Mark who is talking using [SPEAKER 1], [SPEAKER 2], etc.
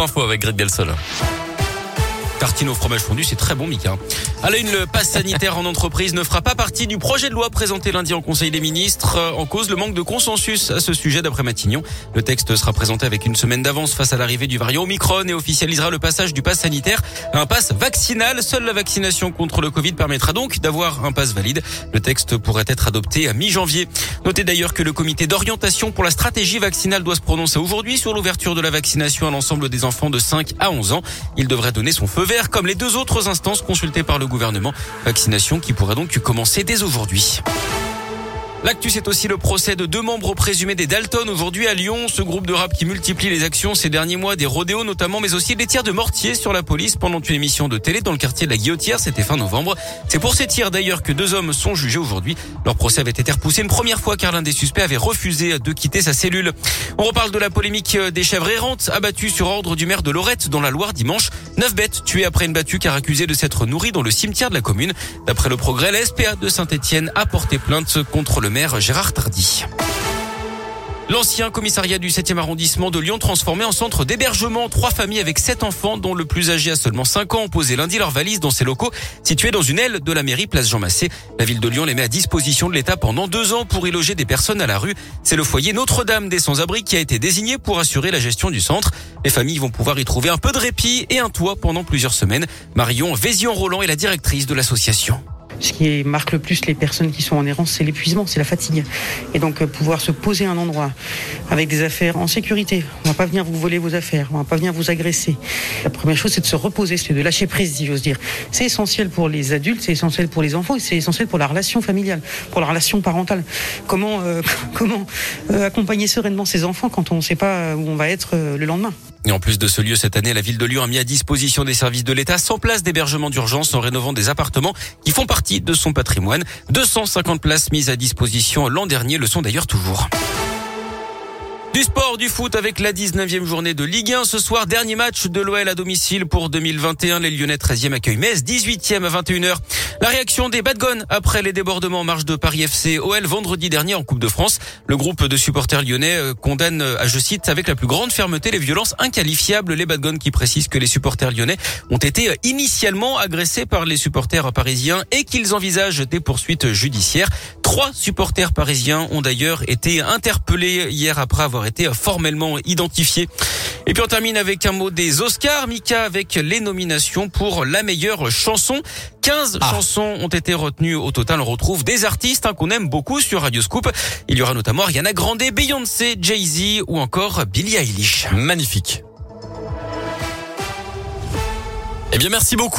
[SPEAKER 1] Info avec Greg Delsol. Tartine au fromage fondu, c'est très bon, Mika. À une, le pass sanitaire en entreprise ne fera pas partie du projet de loi présenté lundi en Conseil des ministres. En cause, le manque de consensus à ce sujet d'après Matignon. Le texte sera présenté avec une semaine d'avance face à l'arrivée du variant Omicron et officialisera le passage du pass sanitaire à un pass vaccinal. Seule la vaccination contre le Covid permettra donc d'avoir un pass valide. Le texte pourrait être adopté à mi-janvier. Notez d'ailleurs que le comité d'orientation pour la stratégie vaccinale doit se prononcer aujourd'hui sur l'ouverture de la vaccination à l'ensemble des enfants de 5 à 11 ans. Il devrait donner son feu comme les deux autres instances consultées par le gouvernement. Vaccination qui pourrait donc commencer dès aujourd'hui. L'actu, c'est aussi le procès de deux membres présumés des Dalton aujourd'hui à Lyon. Ce groupe de rap qui multiplie les actions ces derniers mois, des rodéos notamment, mais aussi des tirs de mortier sur la police pendant une émission de télé dans le quartier de la Guillotière. C'était fin novembre. C'est pour ces tirs d'ailleurs que deux hommes sont jugés aujourd'hui. Leur procès avait été repoussé une première fois car l'un des suspects avait refusé de quitter sa cellule. On reparle de la polémique des chèvres errantes abattues sur ordre du maire de Lorette dans la Loire dimanche. Neuf bêtes tuées après une battue car accusée de s'être nourrie dans le cimetière de la commune. D'après le progrès, la SPA de Saint-Etienne a porté plainte contre le maire Gérard Tardy. L'ancien commissariat du 7e arrondissement de Lyon transformé en centre d'hébergement. Trois familles avec sept enfants dont le plus âgé a seulement 5 ans ont posé lundi leur valise dans ces locaux situés dans une aile de la mairie place Jean Massé. La ville de Lyon les met à disposition de l'État pendant deux ans pour y loger des personnes à la rue. C'est le foyer Notre-Dame des sans-abri qui a été désigné pour assurer la gestion du centre. Les familles vont pouvoir y trouver un peu de répit et un toit pendant plusieurs semaines. Marion Vézion-Roland est la directrice de l'association.
[SPEAKER 2] Ce qui marque le plus les personnes qui sont en errance, c'est l'épuisement, c'est la fatigue. Et donc euh, pouvoir se poser un endroit avec des affaires en sécurité. On va pas venir vous voler vos affaires, on va pas venir vous agresser. La première chose, c'est de se reposer, c'est de lâcher prise, si j'ose dire. C'est essentiel pour les adultes, c'est essentiel pour les enfants, et c'est essentiel pour la relation familiale, pour la relation parentale. Comment euh, comment euh, accompagner sereinement ses enfants quand on ne sait pas où on va être le lendemain?
[SPEAKER 1] Et en plus de ce lieu, cette année, la ville de Lyon a mis à disposition des services de l'État sans place d'hébergement d'urgence en rénovant des appartements qui font partie de son patrimoine. 250 places mises à disposition l'an dernier le sont d'ailleurs toujours. Du sport, du foot avec la 19e journée de Ligue 1. Ce soir, dernier match de l'OL à domicile pour 2021. Les Lyonnais 13e accueillent Metz, 18e à 21h. La réaction des Badgones après les débordements en marche de Paris FC OL vendredi dernier en Coupe de France. Le groupe de supporters lyonnais euh, condamne, euh, je cite, avec la plus grande fermeté les violences inqualifiables. Les Badgones qui précisent que les supporters lyonnais ont été euh, initialement agressés par les supporters parisiens et qu'ils envisagent des poursuites judiciaires. Trois supporters parisiens ont d'ailleurs été interpellés hier après avoir été formellement identifiés. Et puis on termine avec un mot des Oscars, Mika, avec les nominations pour la meilleure chanson. 15 ah. chansons ont été retenues au total. On retrouve des artistes hein, qu'on aime beaucoup sur Radio Scoop. Il y aura notamment Ariana Grande, Beyoncé, Jay-Z ou encore Billie Eilish.
[SPEAKER 3] Magnifique. Eh bien merci beaucoup.